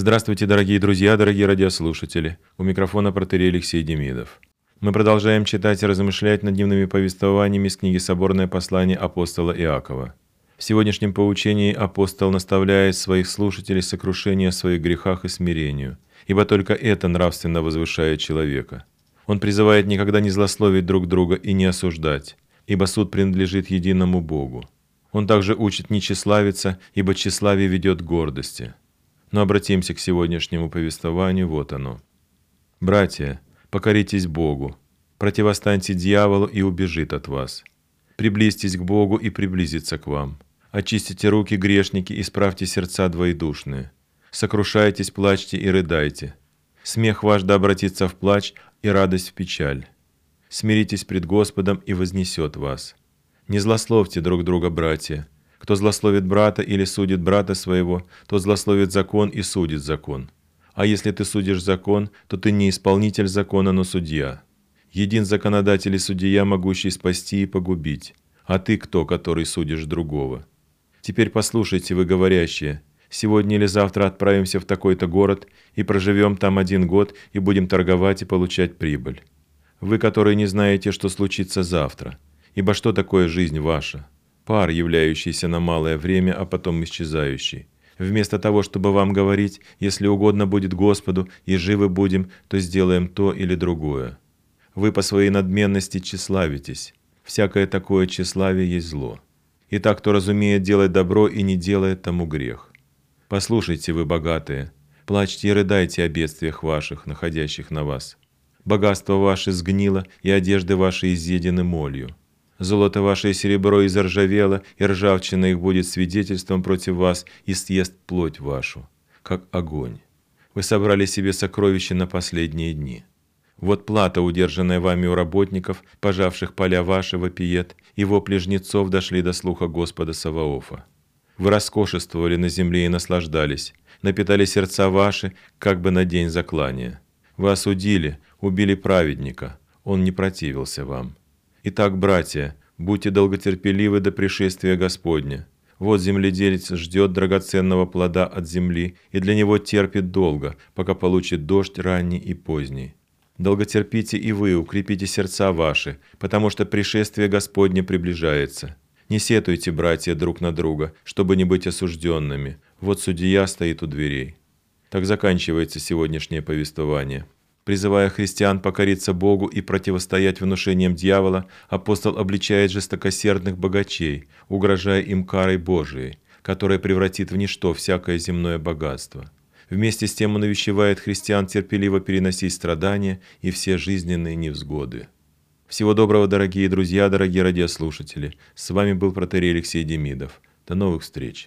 Здравствуйте, дорогие друзья, дорогие радиослушатели. У микрофона протерей Алексей Демидов. Мы продолжаем читать и размышлять над дневными повествованиями из книги «Соборное послание апостола Иакова». В сегодняшнем поучении апостол наставляет своих слушателей сокрушение о своих грехах и смирению, ибо только это нравственно возвышает человека. Он призывает никогда не злословить друг друга и не осуждать, ибо суд принадлежит единому Богу. Он также учит не тщеславиться, ибо тщеславие ведет к гордости. Но обратимся к сегодняшнему повествованию, вот оно. «Братья, покоритесь Богу, противостаньте дьяволу и убежит от вас. Приблизьтесь к Богу и приблизится к вам. Очистите руки, грешники, исправьте сердца двоедушные. Сокрушайтесь, плачьте и рыдайте. Смех ваш да обратится в плач и радость в печаль. Смиритесь пред Господом и вознесет вас. Не злословьте друг друга, братья, кто злословит брата или судит брата своего, тот злословит закон и судит закон. А если ты судишь закон, то ты не исполнитель закона, но судья. Един законодатель и судья, могущий спасти и погубить. А ты кто, который судишь другого? Теперь послушайте, вы говорящие, сегодня или завтра отправимся в такой-то город и проживем там один год и будем торговать и получать прибыль. Вы, которые не знаете, что случится завтра. Ибо что такое жизнь ваша? Пар, являющийся на малое время, а потом исчезающий. Вместо того, чтобы вам говорить, если угодно будет Господу, и живы будем, то сделаем то или другое. Вы по своей надменности тщеславитесь. Всякое такое тщеславие есть зло. И так, кто разумеет делать добро и не делает тому грех. Послушайте вы, богатые, плачьте и рыдайте о бедствиях ваших, находящих на вас. Богатство ваше сгнило, и одежды ваши изъедены молью. Золото ваше и серебро изоржавело, и ржавчина их будет свидетельством против вас, и съест плоть вашу, как огонь. Вы собрали себе сокровища на последние дни. Вот плата, удержанная вами у работников, пожавших поля ваши, вопиет, и вопли жнецов дошли до слуха Господа Саваофа. Вы роскошествовали на земле и наслаждались, напитали сердца ваши, как бы на день заклания. Вы осудили, убили праведника, он не противился вам. Итак, братья, будьте долготерпеливы до пришествия Господня. Вот земледелец ждет драгоценного плода от земли и для него терпит долго, пока получит дождь ранний и поздний. Долготерпите и вы, укрепите сердца ваши, потому что пришествие Господне приближается. Не сетуйте, братья, друг на друга, чтобы не быть осужденными. Вот судья стоит у дверей. Так заканчивается сегодняшнее повествование. Призывая христиан покориться Богу и противостоять внушениям дьявола, апостол обличает жестокосердных богачей, угрожая им карой Божией, которая превратит в ничто всякое земное богатство. Вместе с тем он увещевает христиан терпеливо переносить страдания и все жизненные невзгоды. Всего доброго, дорогие друзья, дорогие радиослушатели. С вами был протерей Алексей Демидов. До новых встреч.